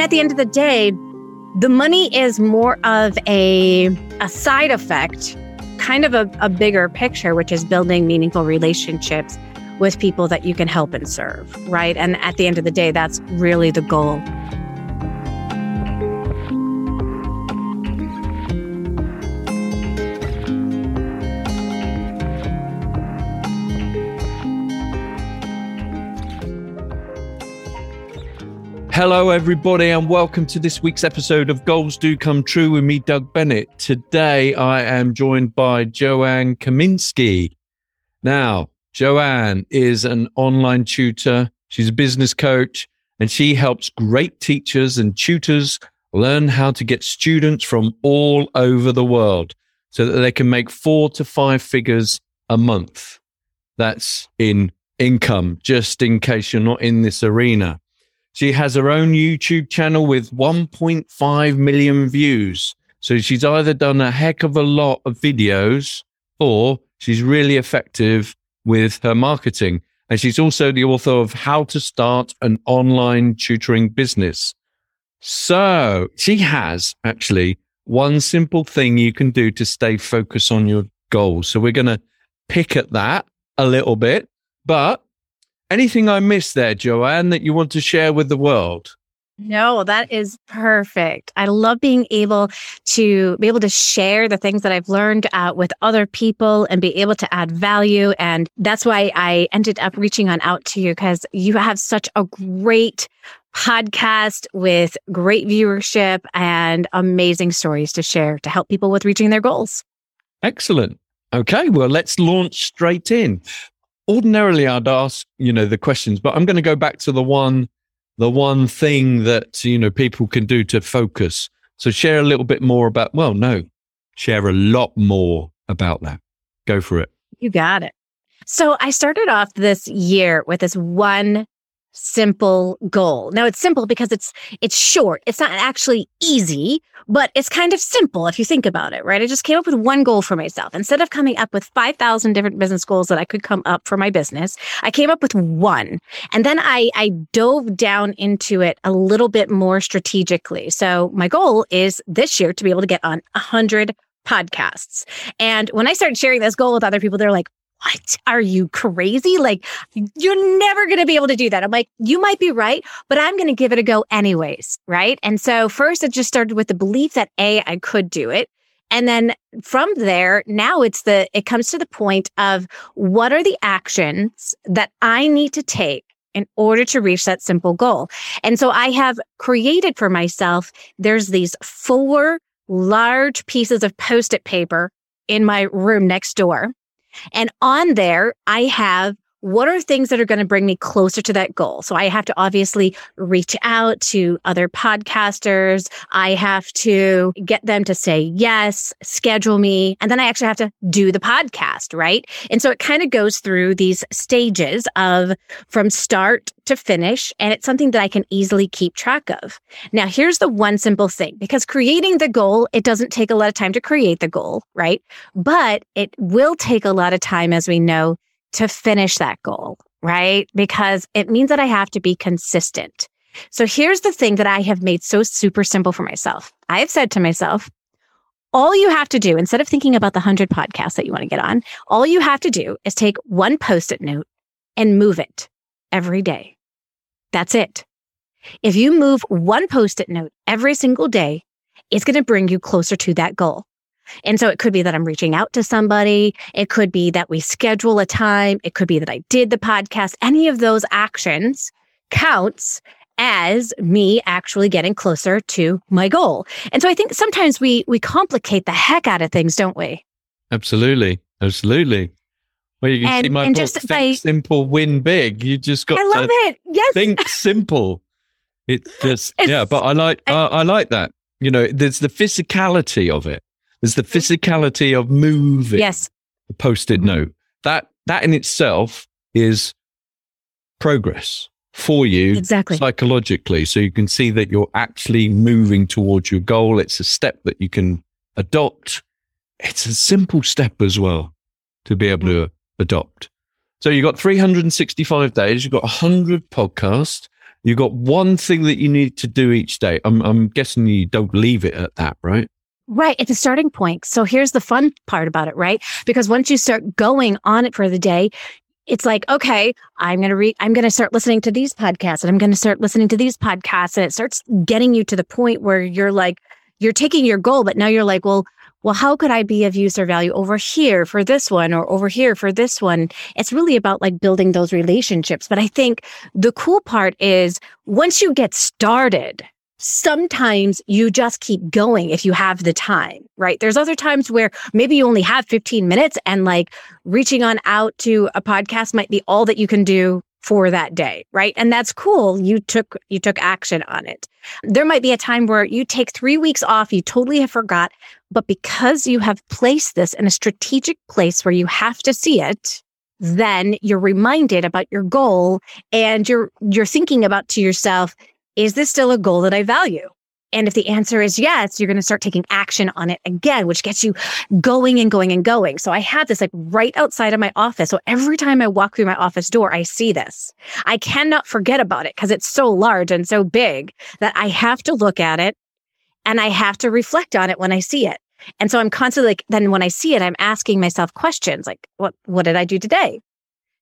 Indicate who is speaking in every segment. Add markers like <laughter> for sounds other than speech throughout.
Speaker 1: And at the end of the day, the money is more of a, a side effect, kind of a, a bigger picture, which is building meaningful relationships with people that you can help and serve, right? And at the end of the day, that's really the goal.
Speaker 2: Hello, everybody, and welcome to this week's episode of Goals Do Come True with me, Doug Bennett. Today, I am joined by Joanne Kaminski. Now, Joanne is an online tutor, she's a business coach, and she helps great teachers and tutors learn how to get students from all over the world so that they can make four to five figures a month. That's in income, just in case you're not in this arena. She has her own YouTube channel with 1.5 million views. So she's either done a heck of a lot of videos or she's really effective with her marketing. And she's also the author of How to Start an Online Tutoring Business. So she has actually one simple thing you can do to stay focused on your goals. So we're going to pick at that a little bit, but Anything I missed there, Joanne, that you want to share with the world?
Speaker 1: No, that is perfect. I love being able to be able to share the things that I've learned uh, with other people and be able to add value. And that's why I ended up reaching on out to you because you have such a great podcast with great viewership and amazing stories to share to help people with reaching their goals.
Speaker 2: Excellent. Okay, well, let's launch straight in ordinarily I'd ask, you know, the questions, but I'm going to go back to the one, the one thing that, you know, people can do to focus. So share a little bit more about, well, no, share a lot more about that. Go for it.
Speaker 1: You got it. So I started off this year with this one simple goal. Now it's simple because it's it's short. It's not actually easy, but it's kind of simple if you think about it, right? I just came up with one goal for myself. Instead of coming up with 5,000 different business goals that I could come up for my business, I came up with one. And then I I dove down into it a little bit more strategically. So my goal is this year to be able to get on 100 podcasts. And when I started sharing this goal with other people, they're like, what? Are you crazy? Like, you're never going to be able to do that. I'm like, you might be right, but I'm going to give it a go anyways. Right. And so first it just started with the belief that A, I could do it. And then from there, now it's the, it comes to the point of what are the actions that I need to take in order to reach that simple goal. And so I have created for myself, there's these four large pieces of post-it paper in my room next door. And on there, I have what are things that are going to bring me closer to that goal? So I have to obviously reach out to other podcasters. I have to get them to say yes, schedule me, and then I actually have to do the podcast, right? And so it kind of goes through these stages of from start to finish. And it's something that I can easily keep track of. Now, here's the one simple thing because creating the goal, it doesn't take a lot of time to create the goal, right? But it will take a lot of time, as we know, to finish that goal, right? Because it means that I have to be consistent. So here's the thing that I have made so super simple for myself. I have said to myself, all you have to do, instead of thinking about the 100 podcasts that you want to get on, all you have to do is take one post it note and move it every day. That's it. If you move one post it note every single day, it's going to bring you closer to that goal. And so it could be that I'm reaching out to somebody. It could be that we schedule a time. It could be that I did the podcast. Any of those actions counts as me actually getting closer to my goal. And so I think sometimes we we complicate the heck out of things, don't we?
Speaker 2: Absolutely. Absolutely. Well, you can and, see my book, just think by, simple, win big. You just got
Speaker 1: I love it. Yes.
Speaker 2: Think simple. It <laughs> just yeah, but I like I, I like that. You know, there's the physicality of it. There's the mm-hmm. physicality of moving.
Speaker 1: Yes.
Speaker 2: The post-it mm-hmm. note. That that in itself is progress for you
Speaker 1: exactly
Speaker 2: psychologically. So you can see that you're actually moving towards your goal. It's a step that you can adopt. It's a simple step as well to be able mm. to adopt. So you've got 365 days, you've got 100 podcasts, You've got one thing that you need to do each day. I'm, I'm guessing you don't leave it at that, right?
Speaker 1: Right. It's a starting point. So here's the fun part about it, right? Because once you start going on it for the day, it's like, okay, I'm going to read, I'm going to start listening to these podcasts and I'm going to start listening to these podcasts. And it starts getting you to the point where you're like, you're taking your goal, but now you're like, well, well, how could I be of use or value over here for this one or over here for this one? It's really about like building those relationships. But I think the cool part is once you get started, sometimes you just keep going if you have the time, right? There's other times where maybe you only have 15 minutes and like reaching on out to a podcast might be all that you can do for that day, right? And that's cool. You took, you took action on it. There might be a time where you take three weeks off, you totally have forgot, but because you have placed this in a strategic place where you have to see it, then you're reminded about your goal and you're, you're thinking about to yourself, is this still a goal that I value? And if the answer is yes, you're going to start taking action on it again, which gets you going and going and going. So I have this like right outside of my office. So every time I walk through my office door, I see this. I cannot forget about it because it's so large and so big that I have to look at it and I have to reflect on it when I see it. And so I'm constantly like, then when I see it, I'm asking myself questions like, what, what did I do today?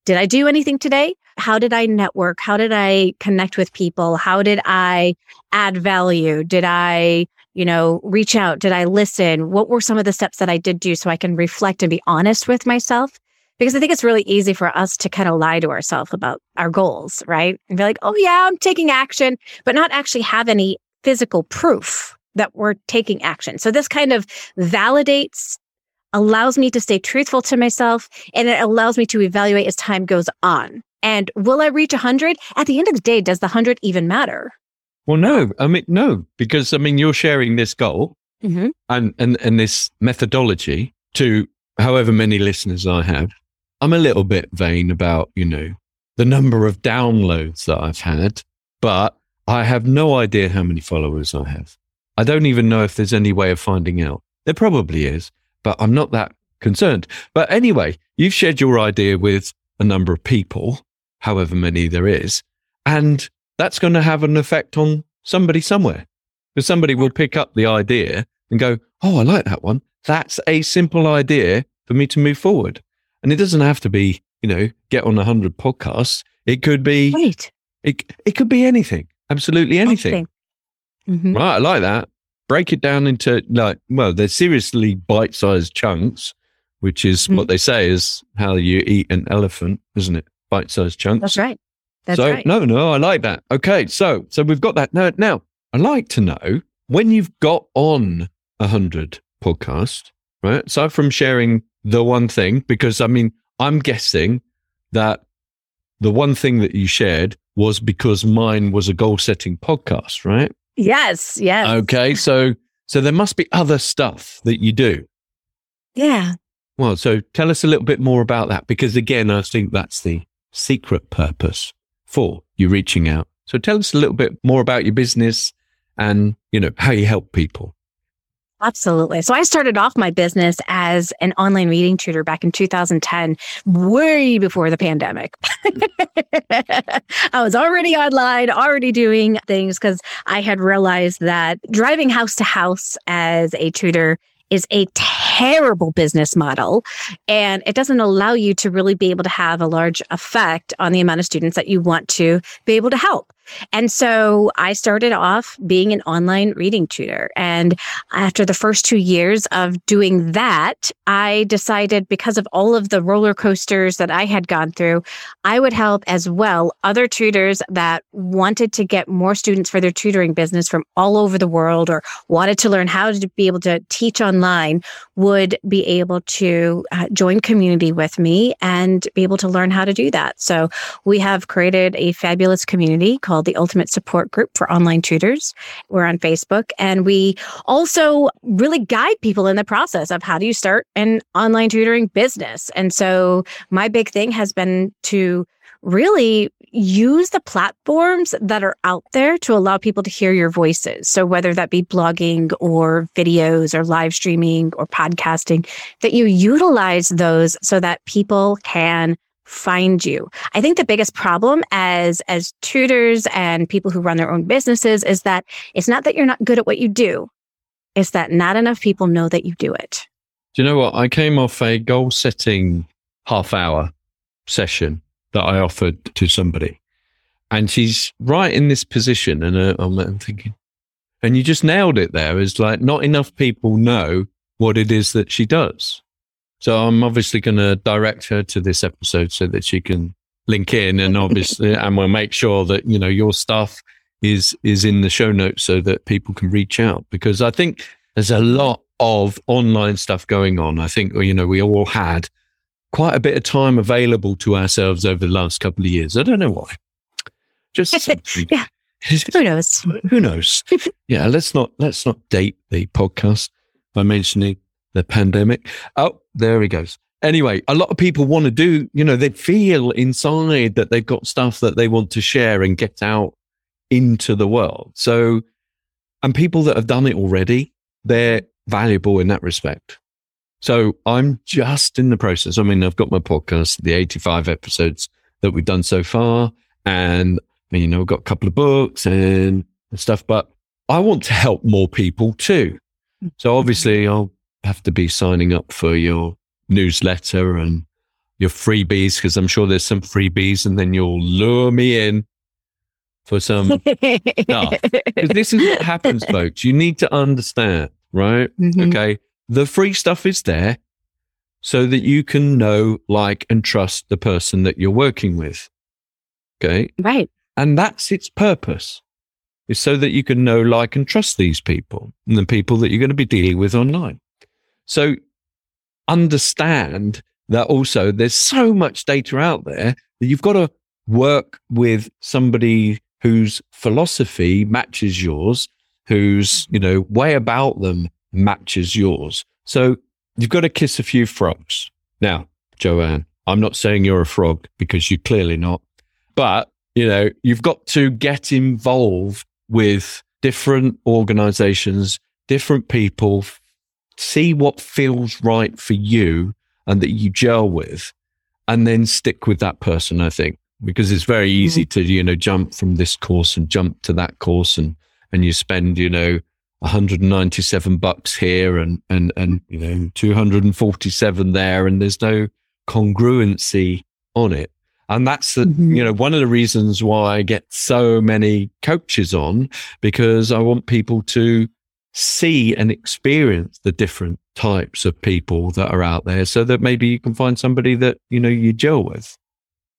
Speaker 1: Did I do anything today? How did I network? How did I connect with people? How did I add value? Did I, you know, reach out? Did I listen? What were some of the steps that I did do so I can reflect and be honest with myself? Because I think it's really easy for us to kind of lie to ourselves about our goals, right? And be like, oh, yeah, I'm taking action, but not actually have any physical proof that we're taking action. So this kind of validates allows me to stay truthful to myself and it allows me to evaluate as time goes on. And will I reach 100? At the end of the day, does the 100 even matter?
Speaker 2: Well, no. I mean, no, because I mean, you're sharing this goal mm-hmm. and, and, and this methodology to however many listeners I have. I'm a little bit vain about, you know, the number of downloads that I've had, but I have no idea how many followers I have. I don't even know if there's any way of finding out. There probably is but I'm not that concerned. But anyway, you've shared your idea with a number of people, however many there is, and that's going to have an effect on somebody somewhere. Because somebody will pick up the idea and go, Oh, I like that one. That's a simple idea for me to move forward. And it doesn't have to be, you know, get on a hundred podcasts. It could be,
Speaker 1: right.
Speaker 2: it, it could be anything, absolutely anything. anything. Mm-hmm. Right. I like that break it down into like, well, they're seriously bite sized chunks, which is mm-hmm. what they say is how you eat an elephant, isn't it? Bite sized chunks.
Speaker 1: That's right. That's
Speaker 2: so,
Speaker 1: right.
Speaker 2: no, no, I like that. Okay. So, so we've got that. Now, now I'd like to know when you've got on a hundred podcast, right? Aside from sharing the one thing, because I mean, I'm guessing that the one thing that you shared was because mine was a goal setting podcast, right?
Speaker 1: Yes, yes.
Speaker 2: Okay, so so there must be other stuff that you do.
Speaker 1: Yeah.
Speaker 2: Well, so tell us a little bit more about that because again, I think that's the secret purpose for you reaching out. So tell us a little bit more about your business and, you know, how you help people.
Speaker 1: Absolutely. So I started off my business as an online reading tutor back in 2010, way before the pandemic. <laughs> I was already online, already doing things because I had realized that driving house to house as a tutor is a terrible business model and it doesn't allow you to really be able to have a large effect on the amount of students that you want to be able to help. And so I started off being an online reading tutor. And after the first two years of doing that, I decided because of all of the roller coasters that I had gone through, I would help as well other tutors that wanted to get more students for their tutoring business from all over the world or wanted to learn how to be able to teach online would be able to uh, join community with me and be able to learn how to do that. So we have created a fabulous community called called the Ultimate Support Group for Online Tutors. We're on Facebook and we also really guide people in the process of how do you start an online tutoring business. And so my big thing has been to really use the platforms that are out there to allow people to hear your voices. So whether that be blogging or videos or live streaming or podcasting, that you utilize those so that people can find you. I think the biggest problem as as tutors and people who run their own businesses is that it's not that you're not good at what you do. It's that not enough people know that you do it.
Speaker 2: Do you know what? I came off a goal setting half hour session that I offered to somebody. And she's right in this position. And uh, I'm thinking, and you just nailed it there. Is like not enough people know what it is that she does. So I'm obviously going to direct her to this episode so that she can link in and obviously, <laughs> and we'll make sure that, you know, your stuff is, is in the show notes so that people can reach out because I think there's a lot of online stuff going on. I think, you know, we all had quite a bit of time available to ourselves over the last couple of years. I don't know why. Just <laughs>
Speaker 1: yeah. Who knows?
Speaker 2: Who knows? <laughs> yeah, let's not let's not date the podcast by mentioning the pandemic. Oh, there he goes. Anyway, a lot of people want to do, you know, they feel inside that they've got stuff that they want to share and get out into the world. So, and people that have done it already, they're valuable in that respect. So I'm just in the process. I mean, I've got my podcast, the 85 episodes that we've done so far. And, you know, I've got a couple of books and stuff, but I want to help more people too. So obviously I'll have to be signing up for your newsletter and your freebies because I'm sure there's some freebies and then you'll lure me in for some <laughs> stuff. This is what happens, <laughs> folks. You need to understand, right? Mm-hmm. Okay. The free stuff is there so that you can know, like, and trust the person that you're working with. Okay.
Speaker 1: Right.
Speaker 2: And that's its purpose is so that you can know, like, and trust these people and the people that you're going to be dealing with online. So understand that also there's so much data out there that you've got to work with somebody whose philosophy matches yours, whose, mm-hmm. you know, way about them matches yours. So you've got to kiss a few frogs. Now, Joanne, I'm not saying you're a frog because you're clearly not, but you know, you've got to get involved with different organizations, different people, see what feels right for you and that you gel with, and then stick with that person, I think, because it's very easy mm-hmm. to, you know, jump from this course and jump to that course and, and you spend, you know, 197 bucks here and, and, and, you know, 247 there. And there's no congruency on it. And that's, the, mm-hmm. you know, one of the reasons why I get so many coaches on because I want people to see and experience the different types of people that are out there so that maybe you can find somebody that, you know, you gel with.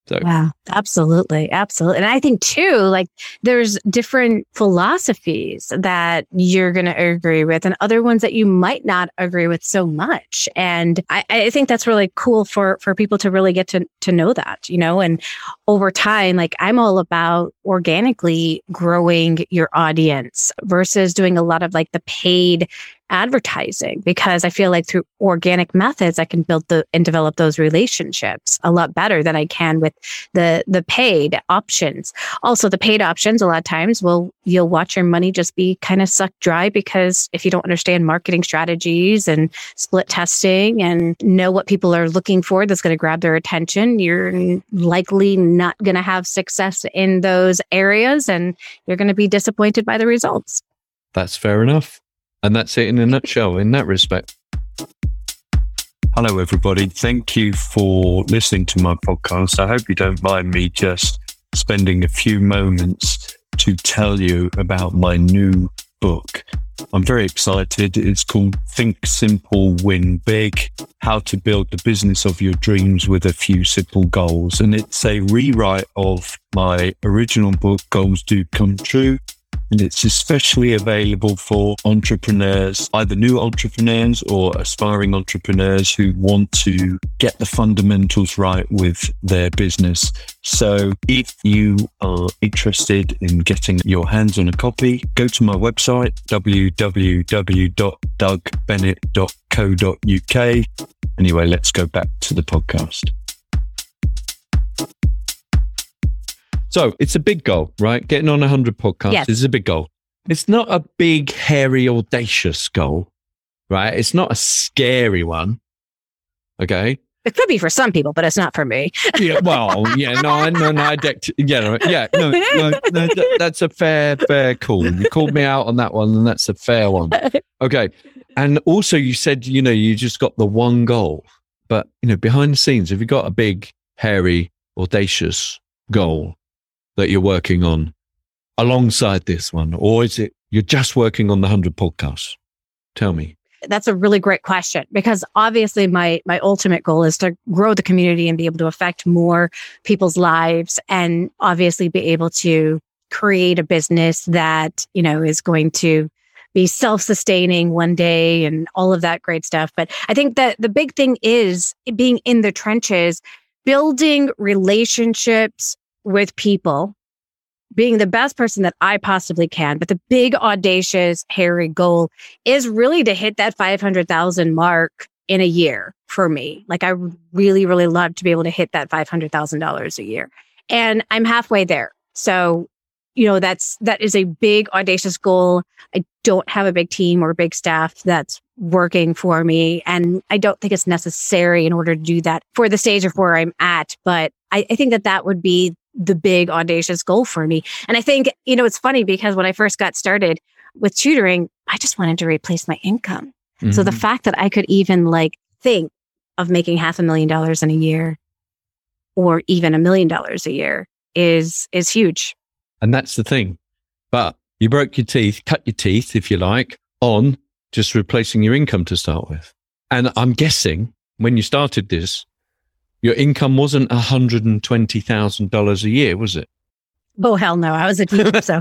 Speaker 1: So. Yeah, absolutely. Absolutely. And I think too, like there's different philosophies that you're going to agree with and other ones that you might not agree with so much. And I, I think that's really cool for, for people to really get to, to know that, you know, and over time, like I'm all about organically growing your audience versus doing a lot of like the paid advertising because I feel like through organic methods, I can build the and develop those relationships a lot better than I can with the, the paid options. Also, the paid options, a lot of times will, you'll watch your money just be kind of sucked dry because if you don't understand marketing strategies and split testing and know what people are looking for that's going to grab their attention, you're likely not going to have success in those areas and you're going to be disappointed by the results.
Speaker 2: That's fair enough. And that's it in a nutshell in that respect. Hello, everybody. Thank you for listening to my podcast. I hope you don't mind me just spending a few moments to tell you about my new book. I'm very excited. It's called Think Simple, Win Big How to Build the Business of Your Dreams with a Few Simple Goals. And it's a rewrite of my original book, Goals Do Come True. And it's especially available for entrepreneurs, either new entrepreneurs or aspiring entrepreneurs who want to get the fundamentals right with their business. So if you are interested in getting your hands on a copy, go to my website, www.dougbennett.co.uk. Anyway, let's go back to the podcast. So it's a big goal, right? Getting on 100 podcasts yes. is a big goal. It's not a big, hairy, audacious goal, right? It's not a scary one. Okay.
Speaker 1: It could be for some people, but it's not for me.
Speaker 2: yeah, well, yeah, no, no, no, I decked, yeah, no, yeah, no, no, no, that- that's a fair, fair call. You called me out on that one, and that's a fair one. Okay, and also you said, you know, you just got the one goal, but you know, behind the scenes, have you got a big, hairy, audacious goal that you're working on alongside this one, or is it you're just working on the hundred podcasts? Tell me.
Speaker 1: That's a really great question because obviously my my ultimate goal is to grow the community and be able to affect more people's lives and obviously be able to create a business that, you know, is going to be self-sustaining one day and all of that great stuff. But I think that the big thing is being in the trenches, building relationships with people being the best person that I possibly can. But the big, audacious, hairy goal is really to hit that 500,000 mark in a year for me. Like I really, really love to be able to hit that $500,000 a year. And I'm halfway there. So, you know, that's, that is a big, audacious goal. I don't have a big team or big staff that's working for me. And I don't think it's necessary in order to do that for the stage of where I'm at. But I, I think that that would be the big audacious goal for me. And I think, you know, it's funny because when I first got started with tutoring, I just wanted to replace my income. So the
Speaker 2: Mhm.
Speaker 1: fact that I could even like think of making half a million dollars in a year or even a million dollars a year is, is huge.
Speaker 2: And that's the thing. But you broke your teeth, cut your teeth, if you like, on just replacing your income to start with. And I'm guessing when you started this, your income wasn't $120,000 a year, was it?
Speaker 1: Oh, hell no. I was a teacher. So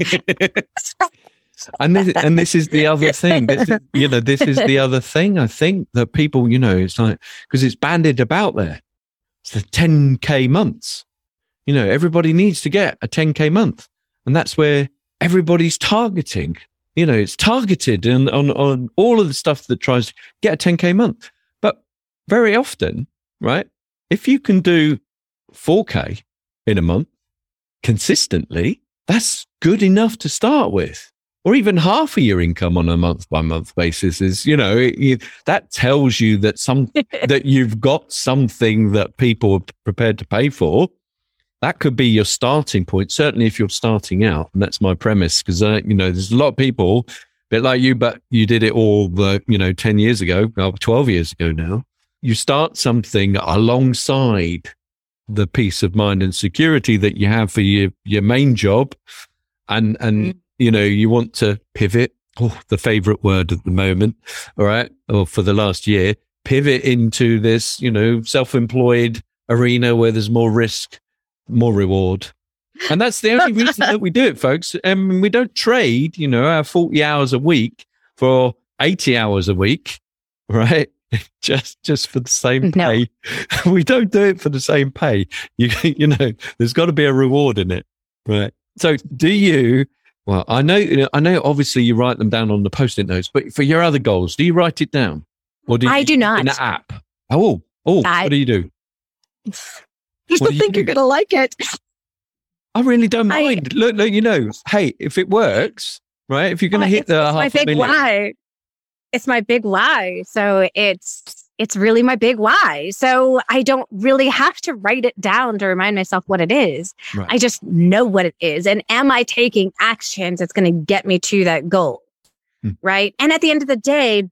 Speaker 1: <laughs>
Speaker 2: and this, and this is the other thing. This is, you know, this is the other thing. I think that people, you know, it's like because it's banded about there. It's the 10k months. You know, everybody needs to get a 10k month, and that's where everybody's targeting. You know, it's targeted on on, on all of the stuff that tries to get a 10k month. But very often, right? If you can do 4k in a month consistently, that's good enough to start with. Or even half of your income on a month by month basis is you know it, you, that tells you that some <laughs> that you've got something that people are prepared to pay for. That could be your starting point certainly if you're starting out and that's my premise because uh, you know there's a lot of people a bit like you but you did it all the you know 10 years ago 12 years ago now you start something alongside the peace of mind and security that you have for your your main job. And and mm. you know you want to pivot. Oh the favorite word at the moment all right or for the last year pivot into this you know self-employed arena where there's more risk more reward. And that's the only reason that we do it folks. And we don't trade you know our 40 hours a week for 80 hours a week right <laughs> just just for the same
Speaker 1: No.
Speaker 2: pay <laughs> we don't do it for the same pay you <laughs> you know there's got to be a reward in it right so do you well i know you know, i know obviously you write them down on the post-it notes but for your other goals do you write it down or do you
Speaker 1: I do not.
Speaker 2: in an app oh oh
Speaker 1: I-
Speaker 2: what do you do
Speaker 1: I
Speaker 2: What
Speaker 1: don't
Speaker 2: do you
Speaker 1: think
Speaker 2: do?
Speaker 1: you're going to like it.
Speaker 2: i really don't
Speaker 1: I-
Speaker 2: mind look, look you know hey if it works right if you're going to
Speaker 1: Well,
Speaker 2: hit the
Speaker 1: my
Speaker 2: half a
Speaker 1: big
Speaker 2: million-
Speaker 1: why. It's my big why. So it's it's really my big why. So I don't really have to write it down to remind myself what it is.
Speaker 2: Right.
Speaker 1: I just know what it is. And am I taking actions that's going to get me to that goal?
Speaker 2: Hmm.
Speaker 1: Right. And at the end of the day,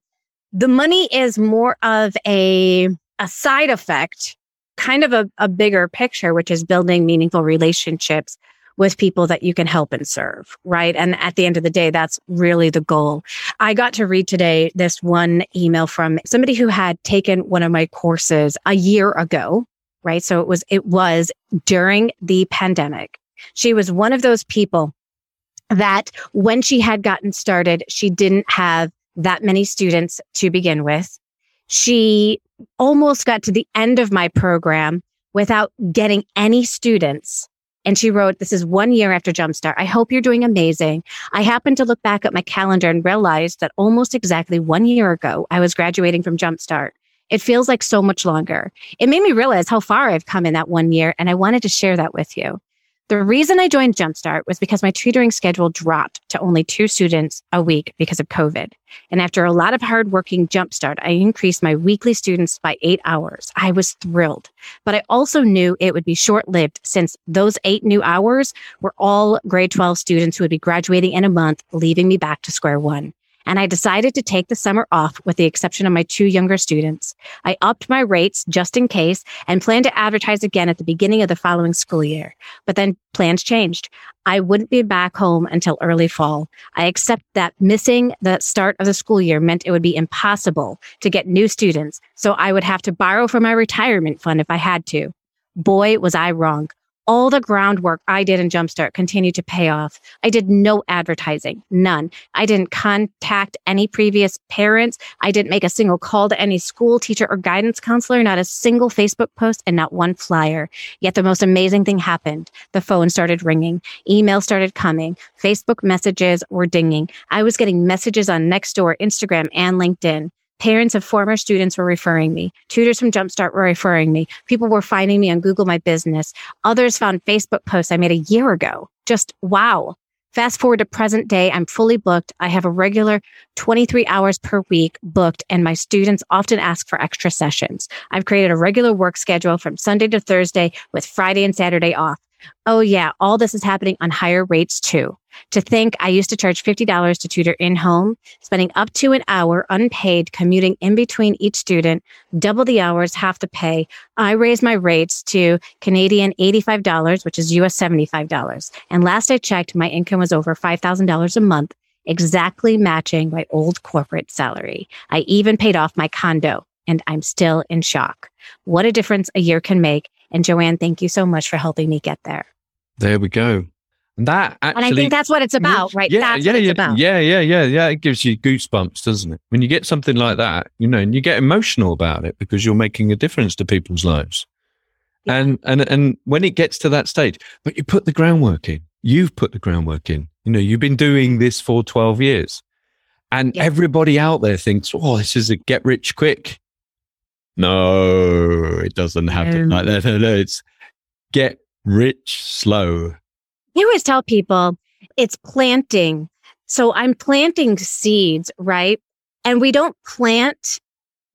Speaker 1: the money is more of a a side effect, kind of a, a bigger picture, which is building meaningful relationships with people that you can help and serve, right? And at the end of the day, that's really the goal. I got to read today this one email from somebody who had taken one of my courses a year ago, right? So it was, it was during the pandemic. She was one of those people that when she had gotten started, she didn't have that many students to begin with. She almost got to the end of my program without getting any students. And she wrote, This is one year after Jumpstart. I hope you're doing amazing. I happened to look back at my calendar and realized that almost exactly one year ago, I was graduating from Jumpstart. It feels like so much longer. It made me realize how far I've come in that one year, and I wanted to share that with you. The reason I joined Jumpstart was because my tutoring schedule dropped to only two students a week because of COVID. And after a lot of hard working Jumpstart, I increased my weekly students by eight hours. I was thrilled, but I also knew it would be short lived since those eight new hours were all grade 12 students who would be graduating in a month, leaving me back to square one and I decided to take the summer off with the exception of my two younger students. I upped my rates just in case and planned to advertise again at the beginning of the following school year. But then plans changed. I wouldn't be back home until early fall. I accept that missing the start of the school year meant it would be impossible to get new students. So I would have to borrow from my retirement fund if I had to. Boy, was I wrong all the groundwork I did in Jumpstart continued to pay off. I did no advertising, none. I didn't contact any previous parents. I didn't make a single call to any school teacher or guidance counselor, not a single Facebook post and not one flyer. Yet the most amazing thing happened. The phone started ringing. Email started coming. Facebook messages were dinging. I was getting messages on Nextdoor, Instagram, and LinkedIn. Parents of former students were referring me. Tutors from Jumpstart were referring me. People were finding me on Google My Business. Others found Facebook posts I made a year ago. Just wow. Fast forward to present day, I'm fully booked. I have a regular 23 hours per week booked, and my students often ask for extra sessions. I've created a regular work schedule from Sunday to Thursday with Friday and Saturday off. Oh, yeah, all this is happening on higher rates too. To think I used to charge $50 to tutor in home, spending up to an hour unpaid commuting in between each student, double the hours, half the pay. I raised my rates to Canadian $85, which is US $75. And last I checked, my income was over $5,000 a month, exactly matching my old corporate salary. I even paid off my condo and I'm still in shock. What a difference a year can make. And Joanne, thank you so much for helping me get there.
Speaker 2: There we go. That actually,
Speaker 1: and I think that's what it's about, right?
Speaker 2: Yeah,
Speaker 1: that's
Speaker 2: yeah,
Speaker 1: what
Speaker 2: yeah,
Speaker 1: about.
Speaker 2: yeah, yeah, yeah, yeah. It gives you goosebumps, doesn't it? When you get something like that, you know, and you get emotional about it because you're making a difference to people's lives. Yeah. And and and when it gets to that stage, but you put the groundwork in. You've put the groundwork in. You know, you've been doing this for 12 years. And yeah. everybody out there thinks, oh, this is a get rich quick. No, it doesn't happen like that. No, <laughs> no, it's get rich slow.
Speaker 1: I always tell people it's planting. So I'm planting seeds, right? And we don't plant,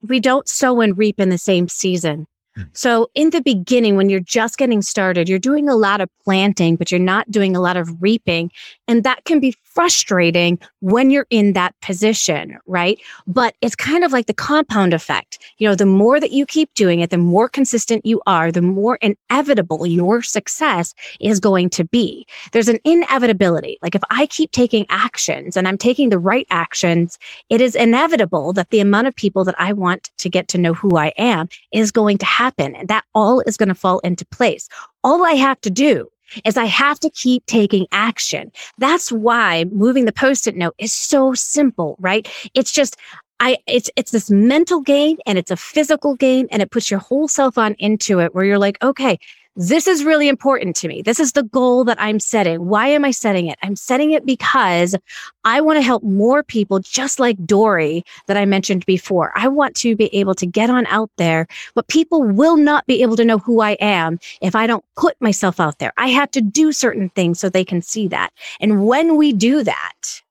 Speaker 1: we don't sow and reap in the same season. Hmm. So in the beginning, when you're just getting started, you're doing a lot of planting, but you're not doing a lot of reaping. And that can be frustrating when you're in that position, right? But it's kind of like the compound effect. You know, the more that you keep doing it, the more consistent you are, the more inevitable your success is going to be. There's an inevitability. Like if I keep taking actions and I'm taking the right actions, it is inevitable that the amount of people that I want to get to know who I am is going to happen. And that all is going to fall into place. All I have to do is I have to keep taking action. That's why moving the post-it note is so simple, right? It's just, I, it's, it's this mental game and it's a physical game and it puts your whole self on into it where you're like, okay, this is really important to me. This is the goal that I'm setting. Why am I setting it? I'm setting it because I want to help more people, just like Dory that I mentioned before. I want to be able to get on out there, but people will not be able to know who I am if I don't put myself out there. I have to do certain things so they can see that. And when we do that,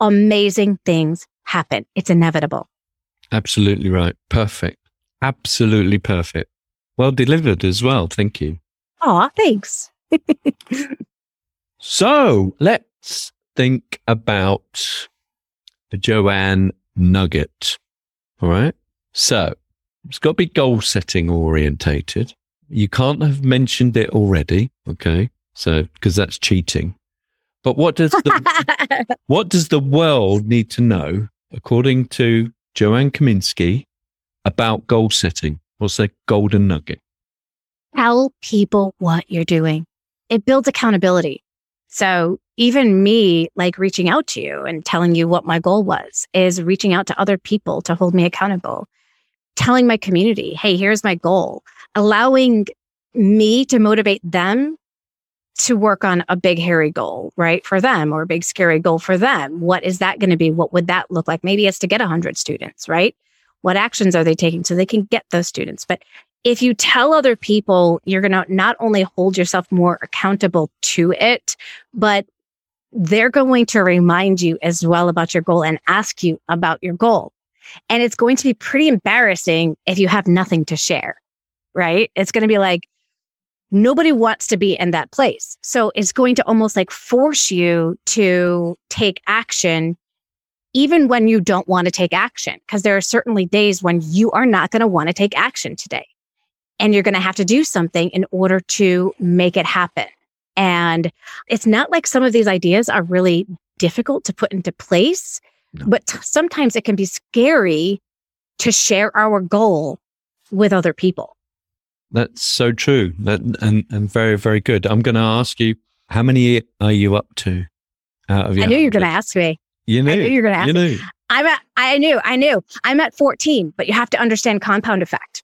Speaker 1: amazing things happen. It's inevitable.
Speaker 2: Absolutely right. Perfect. Absolutely perfect. Well delivered as well. Thank you.
Speaker 1: Aw, thanks. <laughs>
Speaker 2: so let's think about the Joanne nugget. All right. So it's got to be goal setting orientated. You can't have mentioned it already. Okay. So, because that's cheating. But what does the, <laughs> what does the world need to know, according to Joanne Kaminski, about goal setting? What's their golden nugget?
Speaker 1: Tell people what you're doing. It builds accountability. So even me, like reaching out to you and telling you what my goal was is reaching out to other people to hold me accountable, telling my community, Hey, here's my goal, allowing me to motivate them to work on a big hairy goal, right? For them or a big scary goal for them. What is that going to be? What would that look like? Maybe it's to get 100 students, right? What actions are they taking so they can get those students? But if you tell other people, you're going to not only hold yourself more accountable to it, but they're going to remind you as well about your goal and ask you about your goal. And it's going to be pretty embarrassing if you have nothing to share, right? It's going to be like, nobody wants to be in that place. So it's going to almost like force you to take action even when you don't want to take action. Cause there are certainly days when you are not going to want to take action today and you're going to have to do something in order to make it happen. And it's not like some of these ideas are really difficult to put into place, no. but t- sometimes it can be scary to share our goal with other people.
Speaker 2: That's so true. That, and, and very, very good. I'm going to ask you, how many are you up to
Speaker 1: out of your I knew you were going to ask me.
Speaker 2: You knew.
Speaker 1: I knew you were going to ask
Speaker 2: you
Speaker 1: knew. I'm at, I knew, I knew. I'm at 14, but you have to understand compound effect,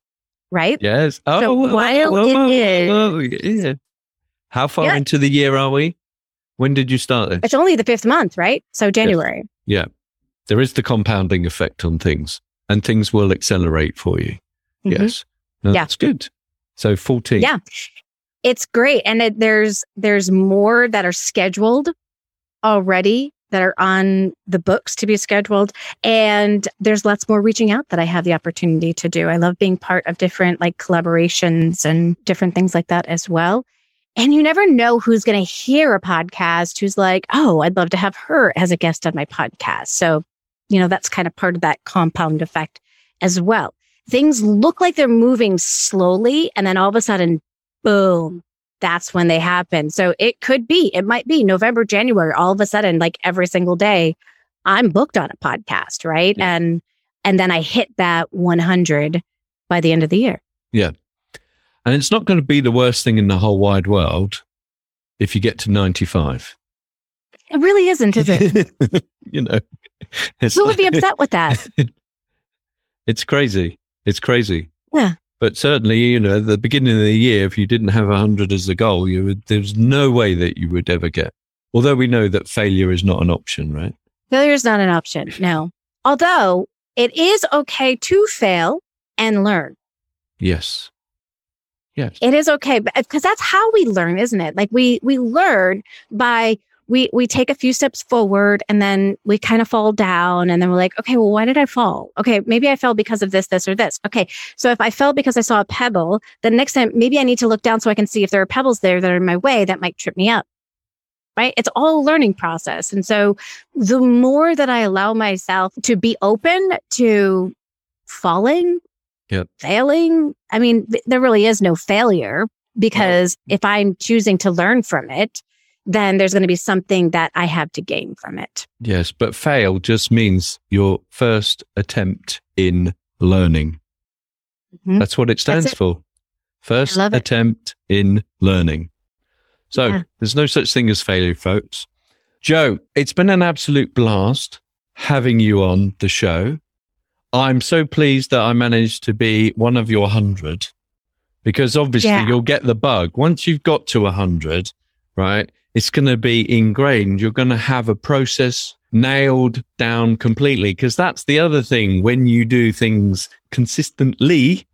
Speaker 1: right?
Speaker 2: Yes.
Speaker 1: Oh, so while well, it is.
Speaker 2: Well, yeah. How far yeah. into the year are we? When did you start this?
Speaker 1: It's only the fifth month, right? So January.
Speaker 2: Yes. Yeah. There is the compounding effect on things and things will accelerate for you. Mm-hmm. Yes. No, yeah. That's good. So 14.
Speaker 1: Yeah. It's great. And it, there's, there's more that are scheduled already that are on the books to be scheduled. And there's lots more reaching out that I have the opportunity to do. I love being part of different like collaborations and different things like that as well. And you never know who's going to hear a podcast who's like, oh, I'd love to have her as a guest on my podcast. So, you know, that's kind of part of that compound effect as well. Things look like they're moving slowly. And then all of a sudden, boom, that's when they happen. So it could be, it might be November, January, all of a sudden, like every single day, I'm booked on a podcast, right? Yeah. And and then I hit that 100 by the end of the year.
Speaker 2: Yeah. And it's not going to be the worst thing in the whole wide world if you get to 95.
Speaker 1: It really isn't, is it? <laughs>
Speaker 2: you know,
Speaker 1: who would be upset with that? <laughs>
Speaker 2: it's crazy. It's crazy.
Speaker 1: Yeah.
Speaker 2: But certainly, you know, at the beginning of the year, if you didn't have 100 as a goal, you would, there's no way that you would ever get. Although we know that failure is not an option, right?
Speaker 1: Failure is not an option, no. Although it is okay to fail and learn.
Speaker 2: Yes. Yes.
Speaker 1: It is okay because that's how we learn, isn't it? Like we we learn by we we take a few steps forward and then we kind of fall down and then we're like okay well why did i fall? Okay maybe i fell because of this this or this. Okay so if i fell because i saw a pebble then next time maybe i need to look down so i can see if there are pebbles there that are in my way that might trip me up. Right? It's all a learning process. And so the more that i allow myself to be open to falling
Speaker 2: yep.
Speaker 1: failing i mean th- there really is no failure because if i'm choosing to learn from it then there's going to be something that I have to gain from it.
Speaker 2: Yes, but fail just means your first attempt in learning. Mm-hmm. That's what it stands it. for. First attempt in learning. So yeah. there's no such thing as failure, folks. Joe, it's been an absolute blast having you on the show. I'm so pleased that I managed to be one of your hundred because obviously yeah. you'll get the bug once you've got to a hundred, right? It's going to be ingrained. You're going to have a process nailed down completely. Because that's the other thing. When you do things consistently,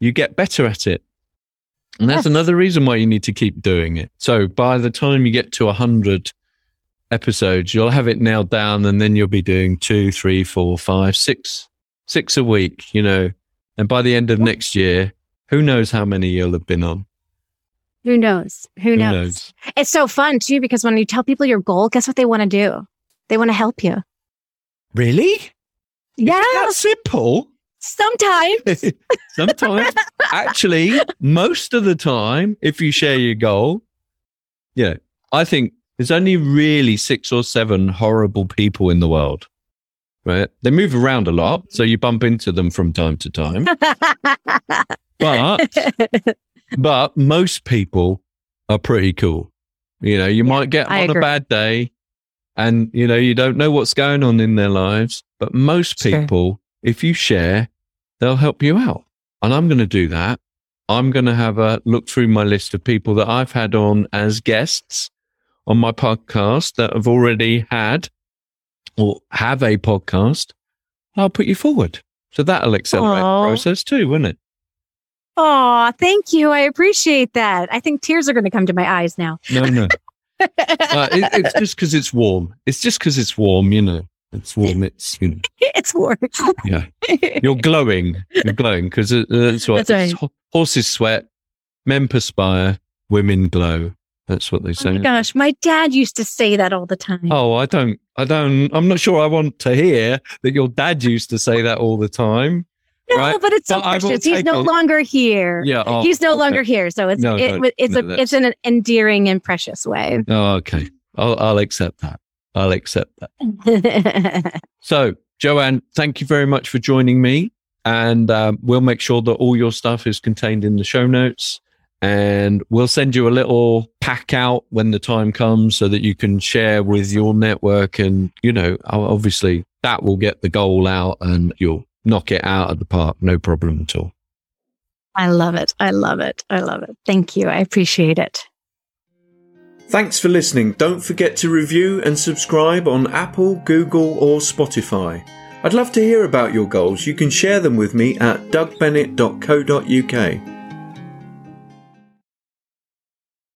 Speaker 2: you get better at it. And that's yes. another reason why you need to keep doing it. So by the time you get to a hundred episodes, you'll have it nailed down and then you'll be doing two, three, four, five, six, six a week, you know, and by the end of next year, who knows how many you'll have been on.
Speaker 1: Who knows? Who knows? Who knows? It's so fun too because when you tell people your goal, guess what they want to do? They want to help you.
Speaker 2: Really?
Speaker 1: Yeah.
Speaker 2: That's simple.
Speaker 1: Sometimes. <laughs>
Speaker 2: Sometimes. Actually, most of the time, if you share your goal, yeah, I think there's only really six or seven horrible people in the world. Right? They move around a lot, so you bump into them from time to time. <laughs> but but most people are pretty cool. You know, you yeah, might get on a bad day and, you know, you don't know what's going on in their lives, but most people, if you share, they'll help you out. And I'm going to do that. I'm going to have a look through my list of people that I've had on as guests on my podcast that have already had or have a podcast. I'll put you forward. So that'll accelerate Aww. the process too, won't it?
Speaker 1: Oh, thank you. I appreciate that. I think tears are going to come to my eyes now.
Speaker 2: No, no. <laughs> uh, it, it's just because it's warm. It's just because it's warm, you know. It's warm. It's you know, <laughs>
Speaker 1: it's warm. <laughs>
Speaker 2: yeah. You're glowing. You're glowing because uh, that's what
Speaker 1: That's right.
Speaker 2: horses sweat, men perspire, women glow. That's what they
Speaker 1: Oh
Speaker 2: say.
Speaker 1: my gosh, my dad used to say that all the time.
Speaker 2: Oh, I don't, I don't, I'm not sure I want to hear that your dad used to say that all the time.
Speaker 1: No,
Speaker 2: right.
Speaker 1: but it's so
Speaker 2: But
Speaker 1: precious. He's no
Speaker 2: a-
Speaker 1: longer here.
Speaker 2: Yeah. Oh,
Speaker 1: He's no
Speaker 2: okay.
Speaker 1: longer here, so it's
Speaker 2: No,
Speaker 1: it, it's
Speaker 2: no,
Speaker 1: a, it's in an endearing and precious way.
Speaker 2: Oh, okay. I'll, I'll accept that. I'll accept that. <laughs> So, Joanne, thank you very much for joining me. And um, we'll make sure that all your stuff is contained in the show notes. And we'll send you a little pack out when the time comes so that you can share with your network. And, you know, obviously that will get the goal out and you'll knock it out of the park. No problem at all.
Speaker 1: I love it. I love it. I love it. Thank you. I appreciate it.
Speaker 3: Thanks for listening. Don't forget to review and subscribe on Apple, Google, or Spotify. I'd love to hear about your goals. You can share them with me at dougbennett.co.uk.